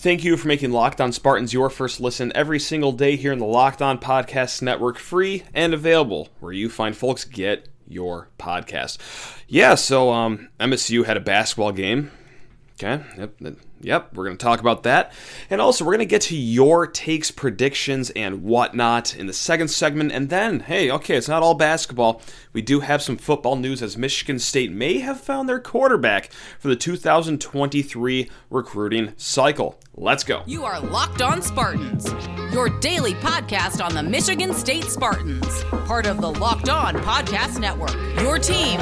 Thank you for making Locked On Spartans your first listen every single day here in the Locked On Podcast Network, free and available where you find folks get your podcast. Yeah, so um, MSU had a basketball game. Okay, yep, Yep, we're going to talk about that. And also, we're going to get to your takes, predictions, and whatnot in the second segment. And then, hey, okay, it's not all basketball. We do have some football news as Michigan State may have found their quarterback for the 2023 recruiting cycle. Let's go. You are Locked On Spartans, your daily podcast on the Michigan State Spartans, part of the Locked On Podcast Network. Your team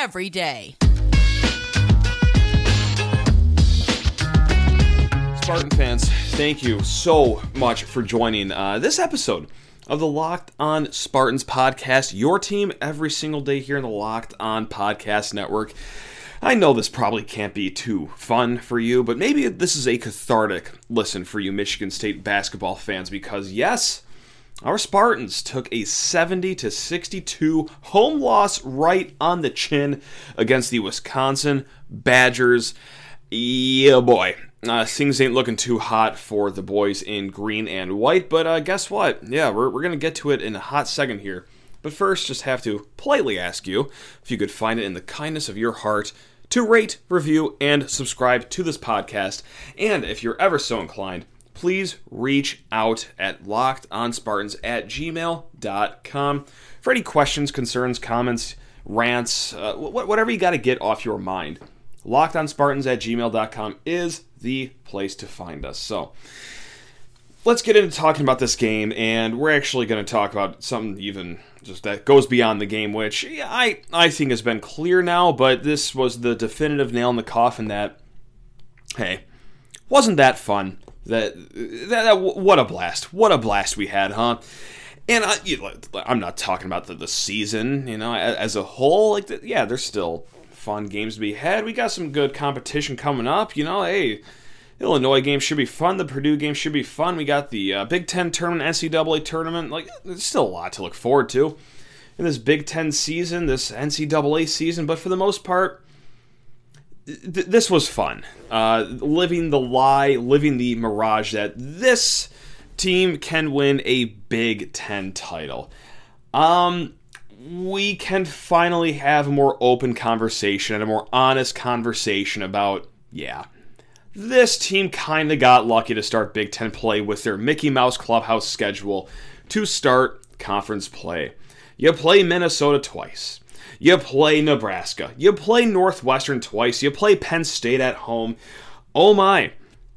every day. Spartan fans, thank you so much for joining uh, this episode of the Locked On Spartans podcast, your team every single day here in the Locked On Podcast Network. I know this probably can't be too fun for you, but maybe this is a cathartic listen for you Michigan State basketball fans because, yes, our Spartans took a 70 to 62 home loss right on the chin against the Wisconsin Badgers. Yeah, boy. Uh, things ain't looking too hot for the boys in green and white, but uh, guess what? Yeah, we're, we're going to get to it in a hot second here. But first, just have to politely ask you if you could find it in the kindness of your heart to rate, review, and subscribe to this podcast. And if you're ever so inclined, please reach out at lockedonspartans at gmail.com for any questions, concerns, comments, rants, uh, whatever you got to get off your mind. Lockedonspartans at gmail.com is the place to find us. So let's get into talking about this game, and we're actually going to talk about something even just that goes beyond the game, which I I think has been clear now. But this was the definitive nail in the coffin that hey wasn't that fun. That, that, that what a blast! What a blast we had, huh? And I, you know, I'm not talking about the, the season, you know, as a whole. Like, yeah, there's still fun games to be had. We got some good competition coming up. You know, hey, Illinois game should be fun. The Purdue game should be fun. We got the uh, Big Ten tournament, NCAA tournament. Like, there's still a lot to look forward to in this Big Ten season, this NCAA season. But for the most part, th- this was fun. Uh, living the lie, living the mirage that this team can win a Big Ten title. Um, we can finally have a more open conversation and a more honest conversation about, yeah, this team kind of got lucky to start Big Ten play with their Mickey Mouse Clubhouse schedule to start conference play. You play Minnesota twice. You play Nebraska. You play Northwestern twice. You play Penn State at home. Oh my.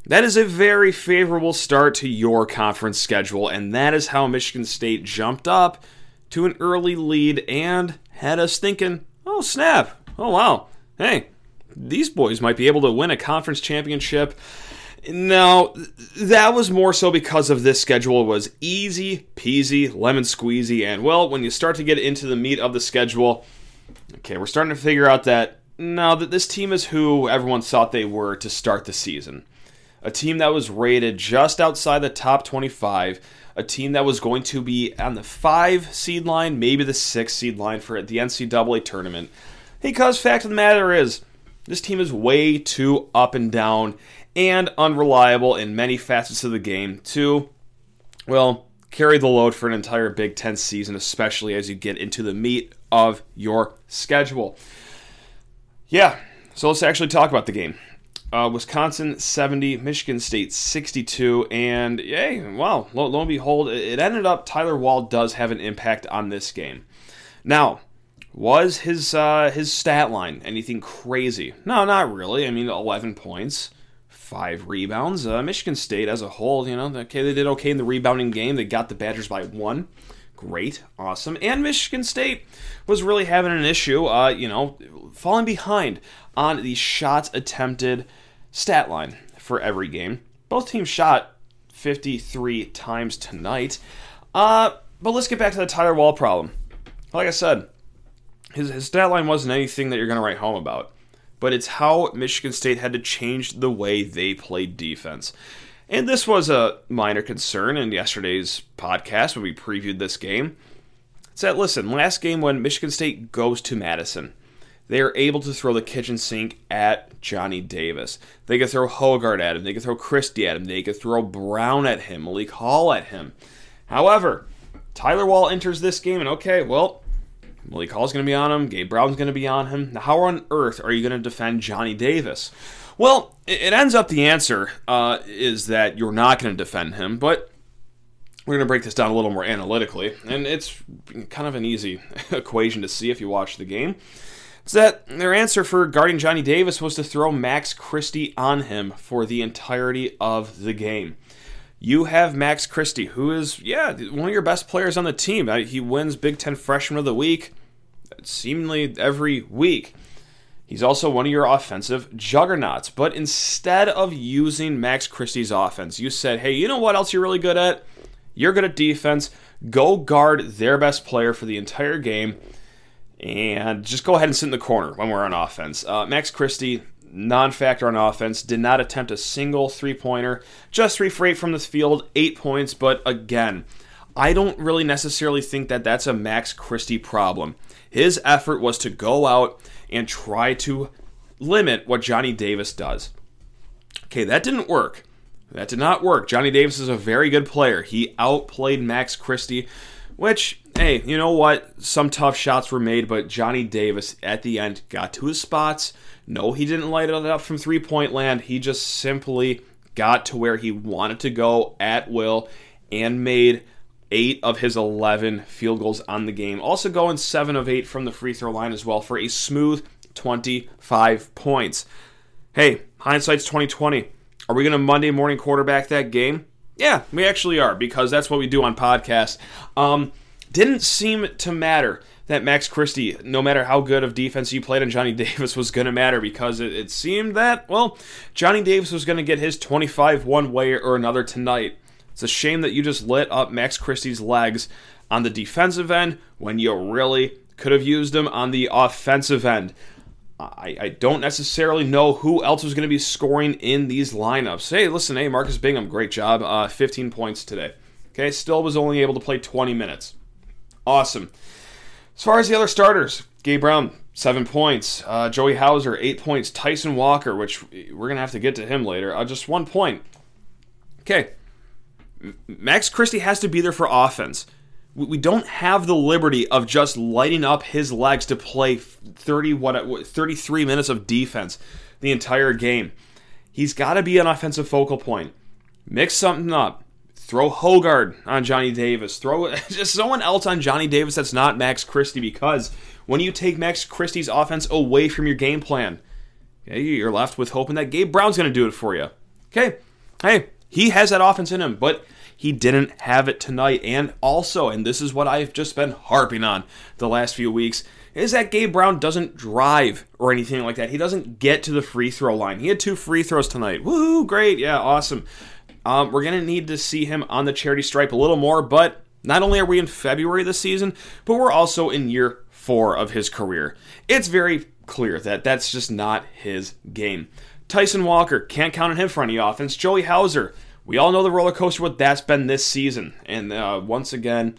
That is a very favorable start to your conference schedule, and that is how Michigan State jumped up to an early lead and had us thinking, oh snap, oh wow, hey, these boys might be able to win a conference championship. Now, that was more so because of this schedule was easy peasy, lemon squeezy, and well, when you start to get into the meat of the schedule, okay, we're starting to figure out that now that this team is who everyone thought they were to start the season. A team that was rated just outside the top 25 a team that was going to be on the five seed line, maybe the six seed line for the NCAA tournament. Because fact of the matter is, this team is way too up and down and unreliable in many facets of the game to, well, carry the load for an entire Big Ten season, especially as you get into the meat of your schedule. Yeah, so let's actually talk about the game. Uh, Wisconsin 70, Michigan State 62, and yay, wow, lo, lo and behold, it ended up Tyler Wahl does have an impact on this game. Now, was his uh, his stat line anything crazy? No, not really. I mean, 11 points, five rebounds. Uh, Michigan State as a whole, you know, okay, they did okay in the rebounding game. They got the Badgers by one. Great, awesome. And Michigan State was really having an issue, uh, you know, falling behind on the shots attempted stat line for every game. Both teams shot 53 times tonight. Uh, but let's get back to the Tyler Wahl problem. Like I said, his, his stat line wasn't anything that you're going to write home about, but it's how Michigan State had to change the way they played defense. And this was a minor concern in yesterday's podcast when we previewed this game. It's that, listen, last game when Michigan State goes to Madison, they are able to throw the kitchen sink at Johnny Davis. They could throw Hoggard at him. They could throw Christie at him. They could throw Brown at him, Malik Hall at him. However, Tyler Wahl enters this game, and okay, well, Malik Hall's going to be on him. Gabe Brown's going to be on him. Now, how on earth are you going to defend Johnny Davis? Well, it ends up the answer uh, is that you're not going to defend him, but we're going to break this down a little more analytically, and it's kind of an easy equation to see if you watch the game. It's that their answer for guarding Johnny Davis was to throw Max Christie on him for the entirety of the game. You have Max Christie, who is, yeah, one of your best players on the team. Uh, he wins Big Ten Freshman of the Week seemingly every week. He's also one of your offensive juggernauts. But instead of using Max Christie's offense, you said, hey, you know what else you're really good at? You're good at defense. Go guard their best player for the entire game and just go ahead and sit in the corner when we're on offense. Uh, Max Christie, non factor on offense, did not attempt a single three pointer, just three for eight from the field, eight points. But again, I don't really necessarily think that that's a Max Christie problem. His effort was to go out and try to limit what Johnny Davis does. Okay, that didn't work. That did not work. Johnny Davis is a very good player. He outplayed Max Christie, which, hey, you know what? Some tough shots were made, but Johnny Davis at the end got to his spots. No, he didn't light it up from three point land. He just simply got to where he wanted to go at will and made eight of his 11 field goals on the game. Also going seven of eight from the free throw line as well for a smooth 25 points. Hey, hindsight's 2020. Are we going to Monday morning quarterback that game? Yeah, we actually are because that's what we do on podcasts. Um, didn't seem to matter that Max Christie, no matter how good of defense you played on Johnny Davis, was going to matter because it, it, seemed that, well, Johnny Davis was going to get his 25 one way or another tonight. It's a shame that you just lit up Max Christie's legs on the defensive end when you really could have used him on the offensive end. I, I don't necessarily know who else was going to be scoring in these lineups. Hey, listen, hey, Marcus Bingham, great job. Uh, 15 points today. Okay, still was only able to play 20 minutes. Awesome. As far as the other starters, Gabe Brown, seven points. Uh, Joey Hauser, eight points. Tyson Walker, which we're going to have to get to him later, uh, just one point. Okay. Max Christie has to be there for offense we don't have the liberty of just lighting up his legs to play 30 what 33 minutes of defense the entire game. He's got to be an offensive focal point. Mix something up. Throw Hoggard on Johnny Davis. Throw just someone else on Johnny Davis that's not Max Christie because when you take Max Christie's offense away from your game plan, okay, you're left with hoping that Gabe Brown's going to do it for you. Okay, hey, he has that offense in him, but he didn't have it tonight. And also, and this is what I've just been harping on the last few weeks, is that Gabe Brown doesn't drive or anything like that. He doesn't get to the free throw line. He had two free throws tonight. Woohoo, great. Yeah, awesome. Um, we're going to need to see him on the charity stripe a little more, but not only are we in February this season, but we're also in year four of his career. It's very clear that that's just not his game. Tyson Walker, can't count on him for any offense. Joey Hauser, we all know the roller coaster what that's been this season. And uh, once again,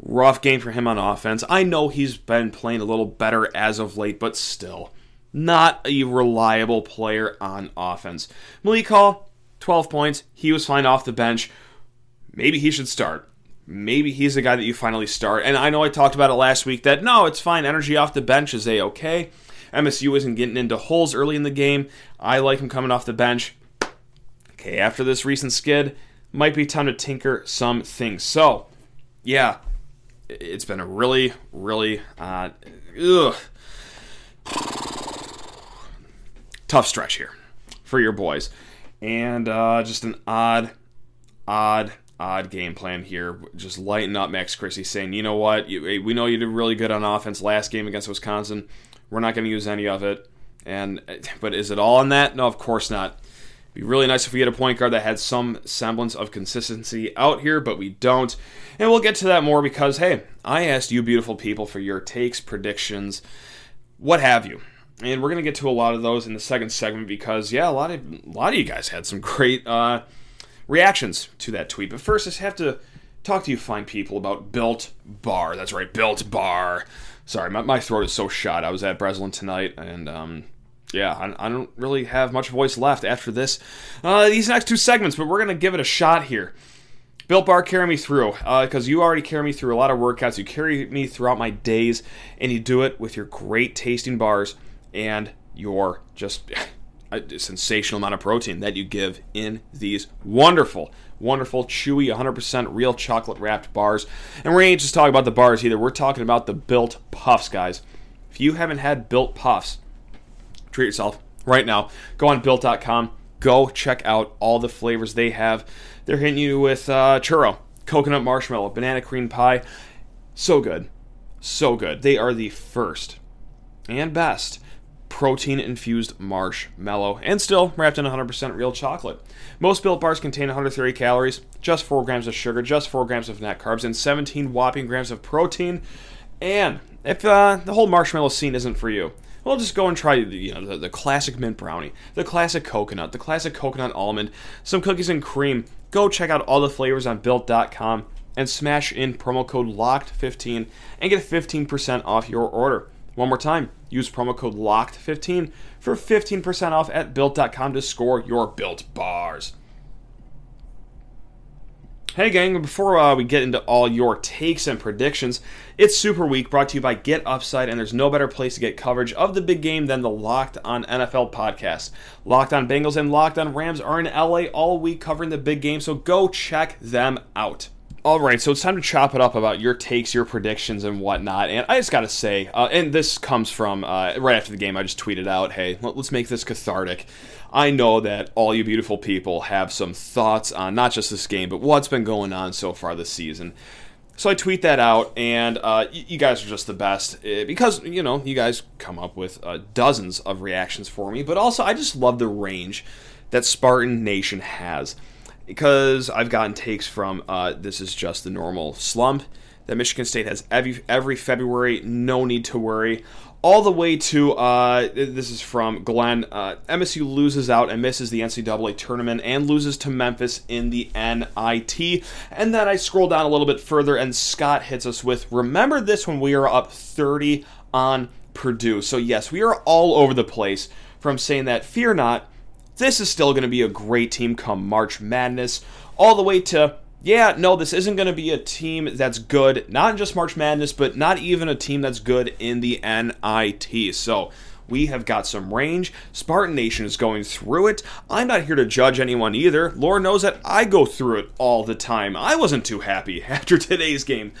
rough game for him on offense. I know he's been playing a little better as of late, but still, not a reliable player on offense. Malik Hall, 12 points. He was fine off the bench. Maybe he should start. Maybe he's the guy that you finally start. And I know I talked about it last week that no, it's fine. Energy off the bench is a okay. MSU isn't getting into holes early in the game. I like him coming off the bench okay, after this recent skid, might be time to tinker some things. So, yeah, it's been a really, really uh, ugh, tough stretch here for your boys. And uh, just an odd, odd, odd game plan here. Just lighten up Max Christie, saying, you know what, you, we know you did really good on offense last game against Wisconsin. We're not going to use any of it. And but is it all on that? No, of course not be really nice if we had a point guard that had some semblance of consistency out here, but we don't. And we'll get to that more because, hey, I asked you, beautiful people, for your takes, predictions, what have you. And we're gonna get to a lot of those in the second segment because, yeah, a lot of a lot of you guys had some great uh, reactions to that tweet. But first, I just have to talk to you fine people about Built Bar. That's right, Built Bar. Sorry, my, my throat is so shot. I was at Breslin tonight, and um, yeah, I, I, don't really have much voice left after this. Uh, these next two segments, but we're gonna give it a shot here. Built Bar, carry me through because uh, you already carry me through a lot of workouts. You carry me throughout my days, and you do it with your great tasting bars and your just a sensational amount of protein that you give in these wonderful, wonderful, chewy, 100% real chocolate wrapped bars. And we ain't just talking about the bars either. We're talking about the Built Puffs, guys. If you haven't had Built Puffs, treat yourself right now. Go on built.com. Go check out all the flavors they have. They're hitting you with uh, churro, coconut marshmallow, banana cream pie. So good. So good. They are the first and best protein infused marshmallow and still wrapped in 100% real chocolate. Most built bars contain 130 calories, just 4 grams of sugar, just 4 grams of net carbs, and 17 whopping grams of protein. And if uh, the whole marshmallow scene isn't for you, well, just go and try you know the, the, classic mint brownie, the classic coconut, the classic coconut almond, some cookies and cream. Go check out all the flavors on built.com and smash in promo code LOCKED15 and get 15% off your order. One more time, use promo code LOCKED15 for 15% off at built.com to score your built bars. Hey, gang, before uh, we get into all your takes and predictions, it's Super Week brought to you by Get Upside, and there's no better place to get coverage of the big game than the Locked on NFL podcast. Locked on Bengals and Locked on Rams are in LA all week covering the big game, so go check them out. All right, so it's time to chop it up about your takes, your predictions, and whatnot. And I just got to say, uh, and this comes from uh, right after the game, I just tweeted out, hey, let's make this cathartic. I know that all you beautiful people have some thoughts on not just this game, but what's been going on so far this season. So I tweet that out, and uh, you guys are just the best eh, because you know you guys come up with uh, dozens of reactions for me. But also, I just love the range that Spartan Nation has because I've gotten takes from uh, this is just the normal slump that Michigan State has every every February. No need to worry all the way to uh, this is from Glenn. Uh, MSU loses out and misses the NCAA tournament and loses to Memphis in the NIT. And then I scroll down a little bit further, and Scott hits us with Remember this when we are up 30 on Purdue. So, yes, we are all over the place from saying that, fear not, this is still going to be a great team come March Madness, all the way to yeah, no, this isn't going to be a team that's good, not just March Madness, but not even a team that's good in the NIT. So we have got some range. Spartan Nation is going through it. I'm not here to judge anyone either. Lord knows that I go through it all the time. I wasn't too happy after today's game.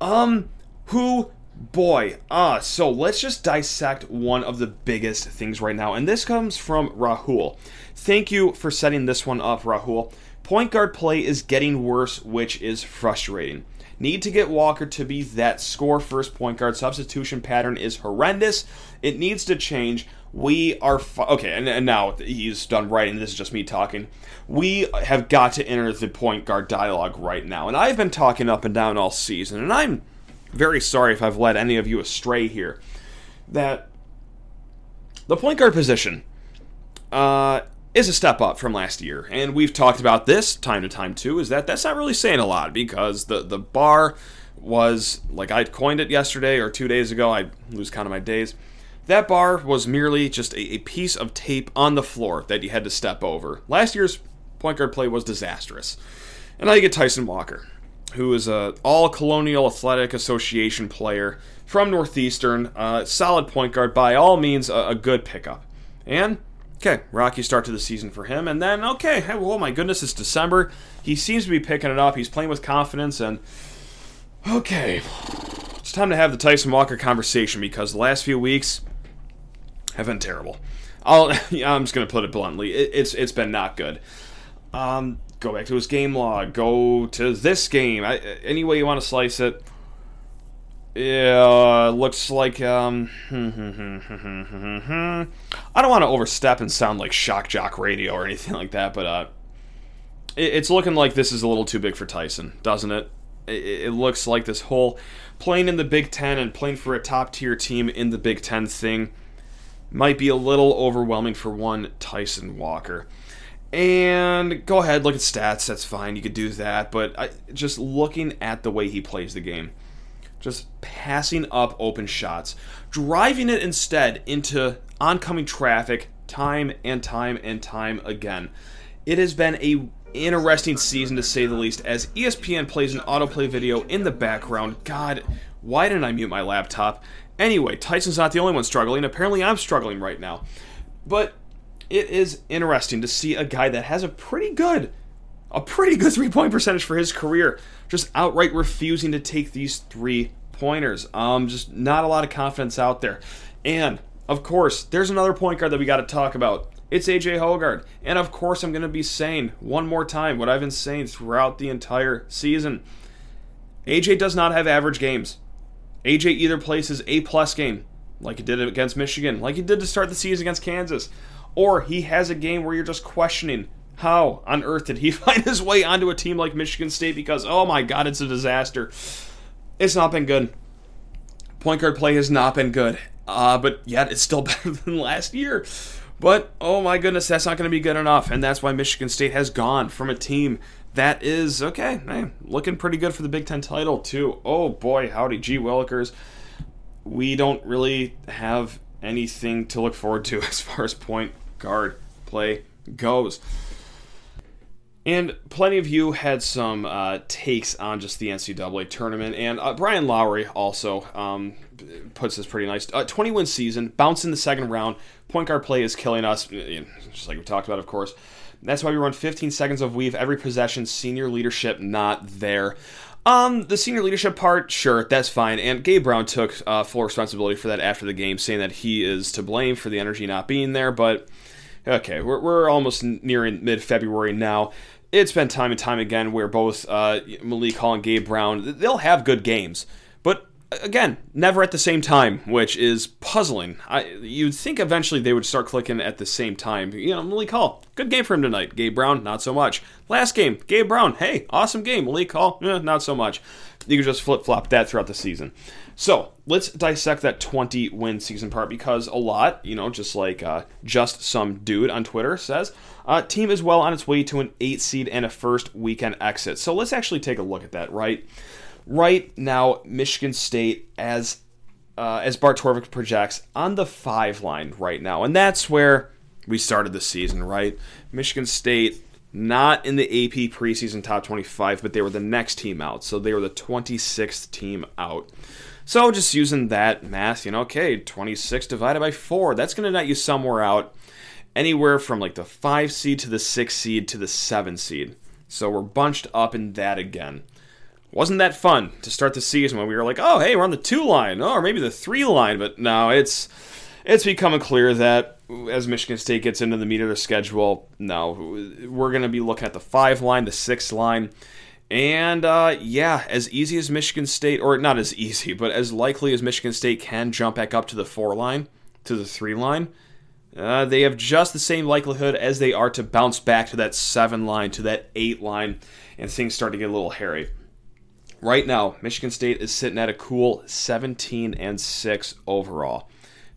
Um, who boy ah so let's just dissect one of the biggest things right now and this comes from rahul thank you for setting this one up rahul Point guard play is getting worse, which is frustrating. Need to get Walker to be that score first point guard. Substitution pattern is horrendous. It needs to change. We are fu- okay, and, and now he's done writing. This is just me talking. We have got to enter the point guard dialogue right now, and I've been talking up and down all season, and I'm very sorry if I've led any of you astray here. That the point guard position uh, is a step up from last year. And we've talked about this time to time too, is that that's not really saying a lot because the, the bar was, like I coined it yesterday or two days ago, I lose count of my days. That bar was merely just a, a piece of tape on the floor that you had to step over. Last year's point guard play was disastrous. And now you get Tyson Walker, who is a all Colonial Athletic Association player from Northeastern, uh, solid point guard, by all means, a, a good pickup. And Okay, rocky start to the season for him, and then okay, hey, oh my goodness, it's December. He seems to be picking it up. He's playing with confidence, and okay, it's time to have the Tyson Walker conversation because the last few weeks have been terrible. I'll, I'm just gonna put it bluntly. It, it's it's been not good. Um, go back to his game log. Go to this game. I, any way you want to slice it yeah, looks like um. I don't want to overstep and sound like shock jock radio or anything like that, but uh, it, it's looking like this is a little too big for Tyson, doesn't it? It looks like this whole playing in the Big Ten and playing for a top tier team in the Big Ten thing might be a little overwhelming for one Tyson Walker. And go ahead, look at stats. That's fine. You could do that, but I, just looking at the way he plays the game just passing up open shots, driving it instead into oncoming traffic time and time and time again. It has been a interesting season to say the least as ESPN plays an autoplay video in the background. God, why didn't I mute my laptop? Anyway, Tyson's not the only one struggling. Apparently, I'm struggling right now. But it is interesting to see a guy that has a pretty good, a pretty good three point percentage for his career, just outright refusing to take these three pointers. Um, just not a lot of confidence out there. And of course, there's another point guard that we got to talk about. It's AJ Hoggard. And of course, I'm going to be saying one more time what I've been saying throughout the entire season. AJ does not have average games. AJ either plays his A plus game, like he did against Michigan, like he did to start the season against Kansas, or he has a game where you're just questioning how on earth did he find his way onto a team like Michigan State because, oh my God, it's a disaster. It's not been good. Point guard play has not been good, uh, but yet it's still better than last year. But oh my goodness, that's not going to be good enough, and that's why Michigan State has gone from a team that is okay, man, looking pretty good for the Big Ten title too. Oh boy, howdy, G Willikers. We don't really have anything to look forward to as far as point guard play goes. And plenty of you had some uh, takes on just the NCAA tournament, and uh, Brian Lowry also um, puts this pretty nice. Uh, 20 win season, bounce in the second round. Point guard play is killing us, just like we talked about, of course. That's why we run 15 seconds of weave every possession. Senior leadership not there. Um, the senior leadership part, sure, that's fine. And Gabe Brown took uh, full responsibility for that after the game, saying that he is to blame for the energy not being there. But okay, we're, we're almost nearing mid February now it's been time and time again where both uh, Malik Hall and Gabe Brown they'll have good games, again, never at the same time, which is puzzling. I, you'd think eventually they would start clicking at the same time. You know, Malik Hall, good game for him tonight. Gabe Brown, not so much. Last game, Gabe Brown, hey, awesome game. Malik Hall, eh, not so much. You can just flip flop that throughout the season. So let's dissect that 20 win season part because a lot, you know, just like uh, just some dude on Twitter says, uh, team is well on its way to an eight seed and a first weekend exit. So let's actually take a look at that, right? Right now, Michigan State, as uh, as Bart Torvik projects, on the five line right now, and that's where we started the season, right? Michigan State not in the AP preseason top 25, but they were the next team out. So they were the 26th team out. So just using that math, you know, okay, 26 divided by 4, that's going to net you somewhere out anywhere from like the 5 seed to the 6 seed to the 7 seed. So we're bunched up in that again. Wasn't that fun to start the season when we were like, oh, hey, we're on the 2 line, oh, or maybe the 3 line, but no, it's it's becoming clear that as Michigan State gets into the meat of their schedule, no, we're going to be looking at the 5 line, the 6 line. And uh, yeah, as easy as Michigan State, or not as easy, but as likely as Michigan State can jump back up to the four line, to the three line, uh, they have just the same likelihood as they are to bounce back to that seven line, to that eight line, and things start to get a little hairy. Right now, Michigan State is sitting at a cool 17 and 6 overall.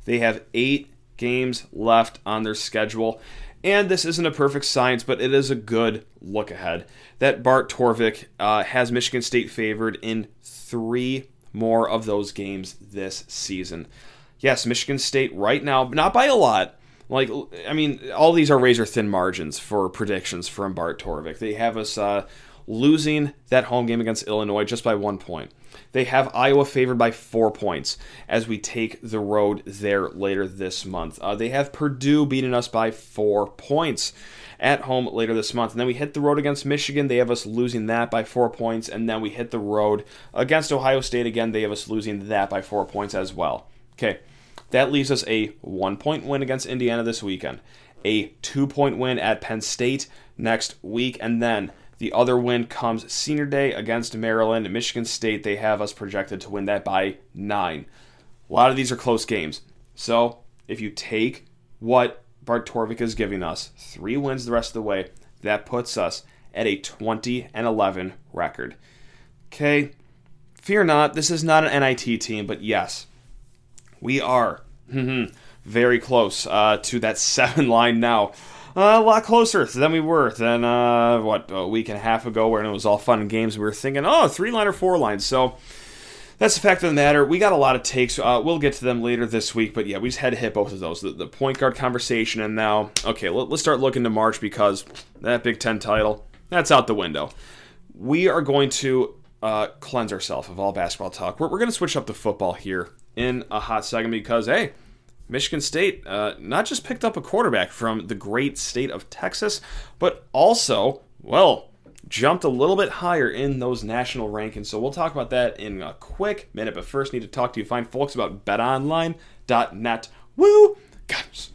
They have eight games left on their schedule, and this isn't a perfect science, but it is a good look ahead. That Bart Torvik uh, has Michigan State favored in three more of those games this season. Yes, Michigan State right now, not by a lot, like I mean, all these are razor thin margins for predictions from Bart Torvik. They have us uh, losing that home game against Illinois just by one point. They have Iowa favored by four points as we take the road there later this month. Uh, they have Purdue beating us by four points at home later this month. And then we hit the road against Michigan. They have us losing that by four points. And then we hit the road against Ohio State again. They have us losing that by four points as well. Okay. That leaves us a one point win against Indiana this weekend, a two point win at Penn State next week, and then the other win comes senior day against Maryland. Michigan State, they have us projected to win that by nine. A lot of these are close games. So if you take what Bart Torvik is giving us, three wins the rest of the way, that puts us at a 20 and 11 record. Okay, fear not, this is not an NIT team, but yes, we are very close uh, to that seven line now. A lot closer than we were than uh, what a week and a half ago, when it was all fun and games. We were thinking, oh, three line or four line. So that's the fact of the matter. We got a lot of takes. Uh, we'll get to them later this week, but yeah, we just had to hit both of those the, the point guard conversation, and now, okay, let, let's start looking to March because that Big Ten title, that's out the window. We are going to uh, cleanse ourselves of all basketball talk. We're, we're going to switch up the football here in a hot second because, hey, Michigan State uh, not just picked up a quarterback from the great state of Texas, but also, well, jumped a little bit higher in those national rankings. So we'll talk about that in a quick minute. But first, need to talk to you fine folks about betonline.net. Woo! Guys,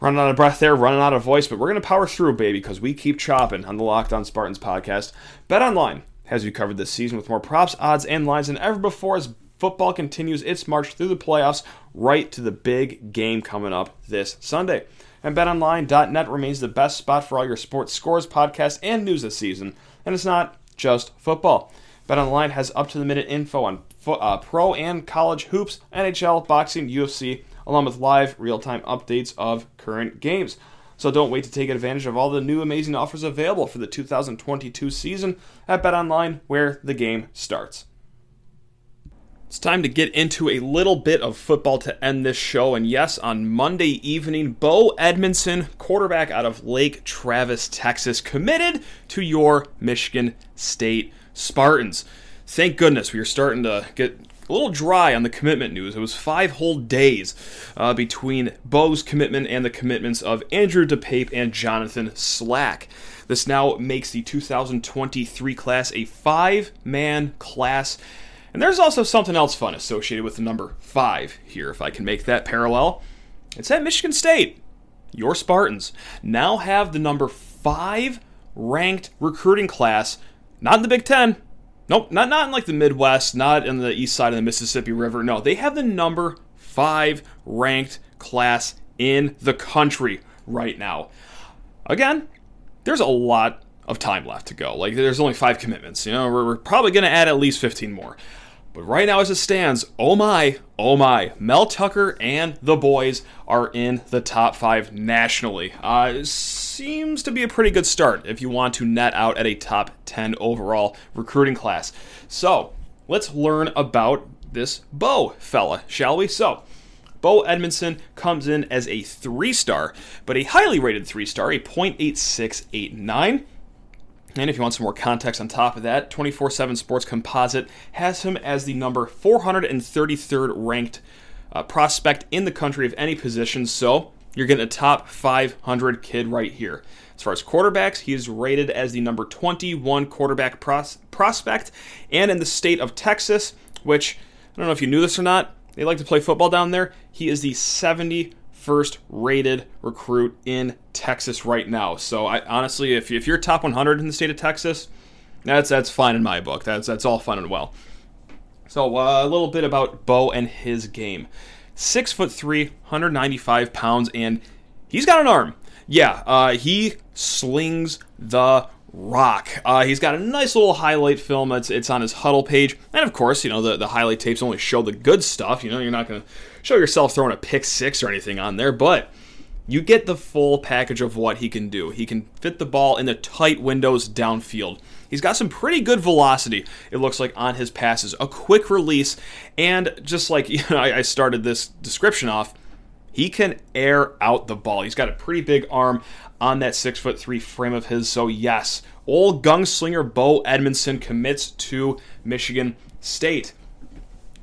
running out of breath there, running out of voice, but we're going to power through, baby, because we keep chopping on the Locked On Spartans podcast. BetOnline has you covered this season with more props, odds, and lines than ever before as football continues its march through the playoffs right to the big game coming up this Sunday. And betonline.net remains the best spot for all your sports scores, podcasts, and news this season. And it's not just football. BetOnline has up to the minute info on fo- uh, pro and college hoops, NHL, boxing, UFC, along with live real time updates of current games. So don't wait to take advantage of all the new amazing offers available for the 2022 season at BetOnline, where the game starts. It's time to get into a little bit of football to end this show. And yes, on Monday evening, Bo Edmondson, quarterback out of Lake Travis, Texas, committed to your Michigan State Spartans. Thank goodness we are starting to get a little dry on the commitment news. It was five whole days uh, between Bo's commitment and the commitments of Andrew DePape and Jonathan Slack. This now makes the 2023 class a five man class and there's also something else fun associated with the number five here, if I can make that parallel. It's at Michigan State. Your Spartans now have the number five ranked recruiting class, not in the Big Ten. Nope, not, not in like the Midwest, not in the east side of the Mississippi River. No, they have the number five ranked class in the country right now. Again, there's a lot of time left to go. Like, there's only five commitments. You know, we're, we're probably going to add at least 15 more. But right now, as it stands, oh my, oh my, Mel Tucker and the boys are in the top five nationally. Uh, seems to be a pretty good start if you want to net out at a top 10 overall recruiting class. So let's learn about this Bo fella, shall we? So, Bo Edmondson comes in as a three star, but a highly rated three star, a .8689. And if you want some more context on top of that, 24 7 Sports Composite has him as the number 433rd ranked uh, prospect in the country of any position. So you're getting a top 500 kid right here. As far as quarterbacks, he is rated as the number 21 quarterback pros- prospect. And in the state of Texas, which I don't know if you knew this or not, they like to play football down there, he is the 70 first rated recruit in Texas right now. So I honestly, if, if you're top 100 in the state of Texas, that's that's fine in my book. That's that's all fun and well. So uh, a little bit about Bo and his game. Six foot three, 195 pounds, and he's got an arm. Yeah, uh, he slings the rock. Uh, he's got a nice little highlight film. It's, it's on his Hudl page. And of course, you know, the, the highlight tapes only show the good stuff. You know, you're not to show yourself throwing a pick six or anything on there, but you get the full package of what he can do. He can fit the ball in the tight windows downfield. He's got some pretty good velocity, it looks like, on his passes. A quick release, and just like you know, I started this description off, he can air out the ball. He's got a pretty big arm on that six foot three frame of his. So yes, old gunslinger Bo Edmondson commits to Michigan State.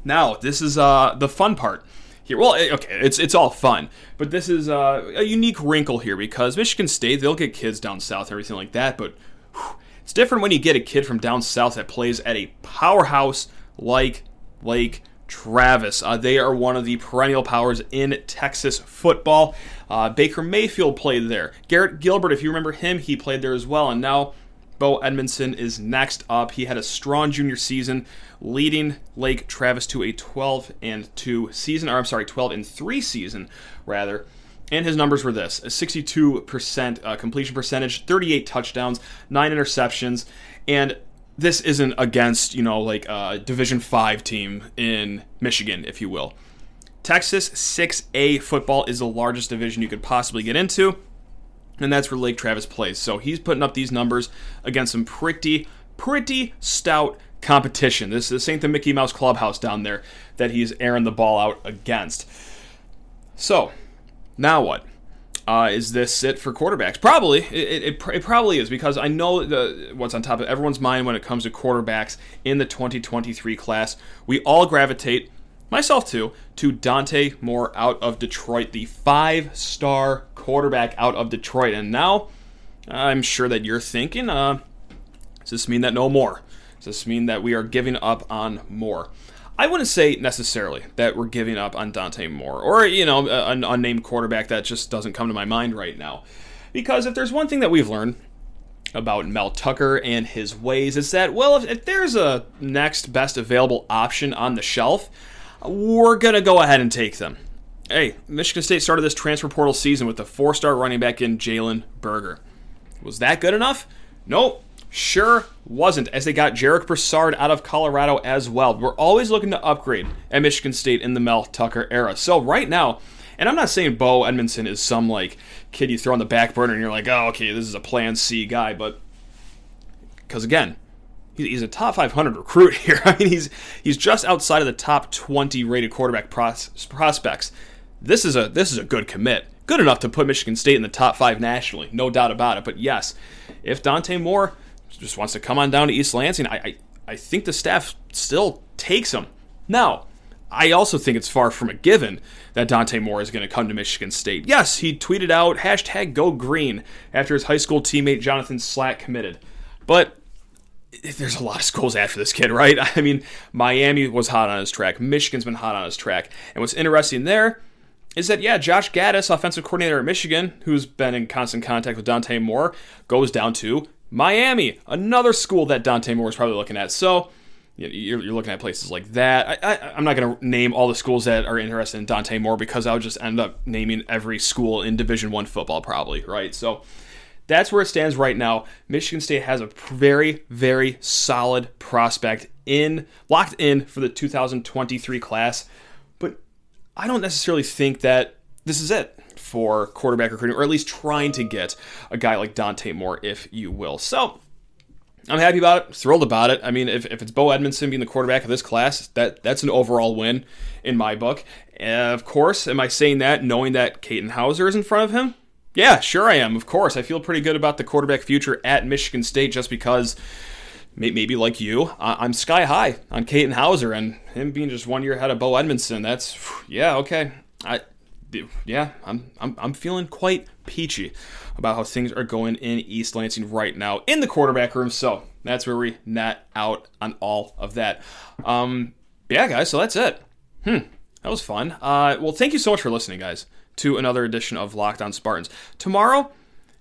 Now this is uh, the fun part here. Well, eh, okay, it's it's all fun, but this is uh, a unique wrinkle here because Michigan State they'll get kids down south, everything like that, but whew, it's different when you get a kid from down south that plays at a powerhouse like Lake Travis. Uh, they are one of the perennial powers in Texas football. Uh, Baker Mayfield played there. Garrett Gilbert, if you remember him, he played there as well. And now Bo Edmondson is next up. He had a strong junior season, leading Lake Travis to a 12 and 2 season, or I'm sorry, 12 and 3 season rather. And his numbers were this: a 62% uh, completion percentage, 38 touchdowns, nine interceptions, and this isn't against you know like a Division Five team in Michigan, if you will. Texas 6A football is the largest division you could possibly get into and that's where Lake Travis plays. So he's putting up these numbers against some pretty, pretty stout competition. This, this ain't the Mickey Mouse Clubhouse down there that he's airing the ball out against. So, now what? Uh, is this it for quarterbacks? Probably. It, it, it, probably is because I know the, what's on top of everyone's mind when it comes to quarterbacks in the 2023 class. We all gravitate, myself too, to Dante Moore out of Detroit, the five star quarterback out of Detroit. And now I'm sure that you're thinking, uh, does this mean that no more? Does this mean that we are giving up on more? I wouldn't say necessarily that we're giving up on Dante Moore or, you know, an unnamed quarterback that just doesn't come to my mind right now. Because if there's one thing that we've learned about Mel Tucker and his ways, is that, well, if, if there's a next best available option on the shelf, we're going to go ahead and take them. Hey, Michigan State started this transfer portal season with a four star running back in Jalen Berger. Was that good enough? Nope. Sure wasn't, as they got Jarek Broussard out of Colorado as well. We're always looking to upgrade at Michigan State in the Mel Tucker era. So right now, and I'm not saying Bo Edmondson is some like kid you throw on the back burner and you're like, oh, okay, this is a Plan C guy, but because again, he's a top 500 recruit here. I mean, he's he's just outside of the top 20 rated quarterback pros- prospects. This is a this is a good commit, good enough to put Michigan State in the top five nationally, no doubt about it. But yes, if Dante Moore just wants to come on down to East Lansing, I, I, I think the staff still takes him. Now, I also think it's far from a given that Dante Moore is going to come to Michigan State. Yes, he tweeted out hashtag go green after his high school teammate Jonathan Slack committed. But there's a lot of schools after this kid, right? I mean, Miami was hot on his track. Michigan's been hot on his track. And what's interesting there is that, yeah, Josh Gattis, offensive coordinator at Michigan, who's been in constant contact with Dante Moore, goes down to Miami, another school that Dante Moore is probably looking at. So you're, looking at places like that. I, am not going to name all the schools that are interested in Dante Moore because I would just end up naming every school in Division One football, probably right. So that's where it stands right now. Michigan State has a very, very solid prospect in locked in for the 2023 class, I don't necessarily think that this is it for quarterback recruiting, or at least trying to get a guy like Dante Moore, if you will. So I'm happy about it, thrilled about it. I mean, if, if it's Bo Edmondson being the quarterback of this class, that that's an overall win in my book. And of course, am I saying that knowing that Katin Houser is in front of him? Yeah, sure I am. Of course, I feel pretty good about the quarterback future at Michigan State just because maybe like you, I'm sky high on Katin Houser and him being just one year ahead of Bo Edmondson. That's yeah, okay. I yeah, I'm, I'm, I'm feeling quite peachy about how things are going in East Lansing right now in the quarterback room. So that's where we net out on all of that. Um, yeah, guys, so that's it. Hmm, that was fun. Uh, well, thank you so much for listening, guys, to another edition of Locked On Spartans. Tomorrow,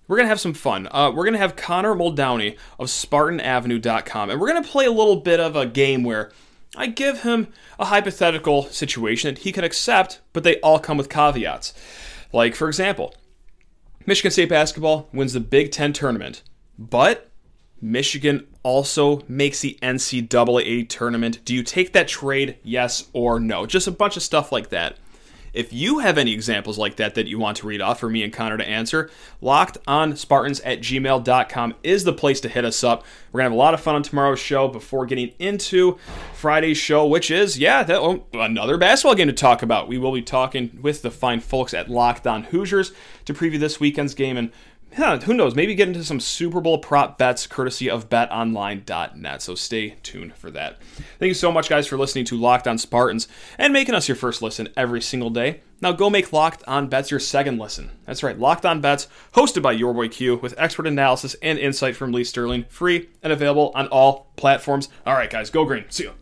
we're to have some fun. Uh, we're to have Connor Muldowney of SpartanAvenue.com, and we're to play a little bit of a game where I give him a hypothetical situation that he can accept, but they all come with caveats. Like, for example, Michigan State basketball wins the Big Ten tournament, but Michigan also makes the NCAA tournament. Do you take that trade, yes or no? Just a bunch of stuff like that. If you have any examples like that that you want to read off for me and Connor to answer, locked on Spartans at gmail.com is the place to hit us up. We're going to have a lot of fun on tomorrow's show before getting into Friday's show, which is, yeah, that, oh, another basketball game to talk about. We will be talking with the fine folks at Locked On Hoosiers to preview this weekend's game and yeah, who knows? Maybe get into some Super Bowl prop bets courtesy of betonline.net. So stay tuned for that. Thank you so much, guys, for listening to Locked On Spartans and making us your first listen every single day. Now go make Locked On Bets your second listen. That's right, Locked On Bets, hosted by your boy Q, with expert analysis and insight from Lee Sterling, free and available on all platforms. All right, guys, go green. See you.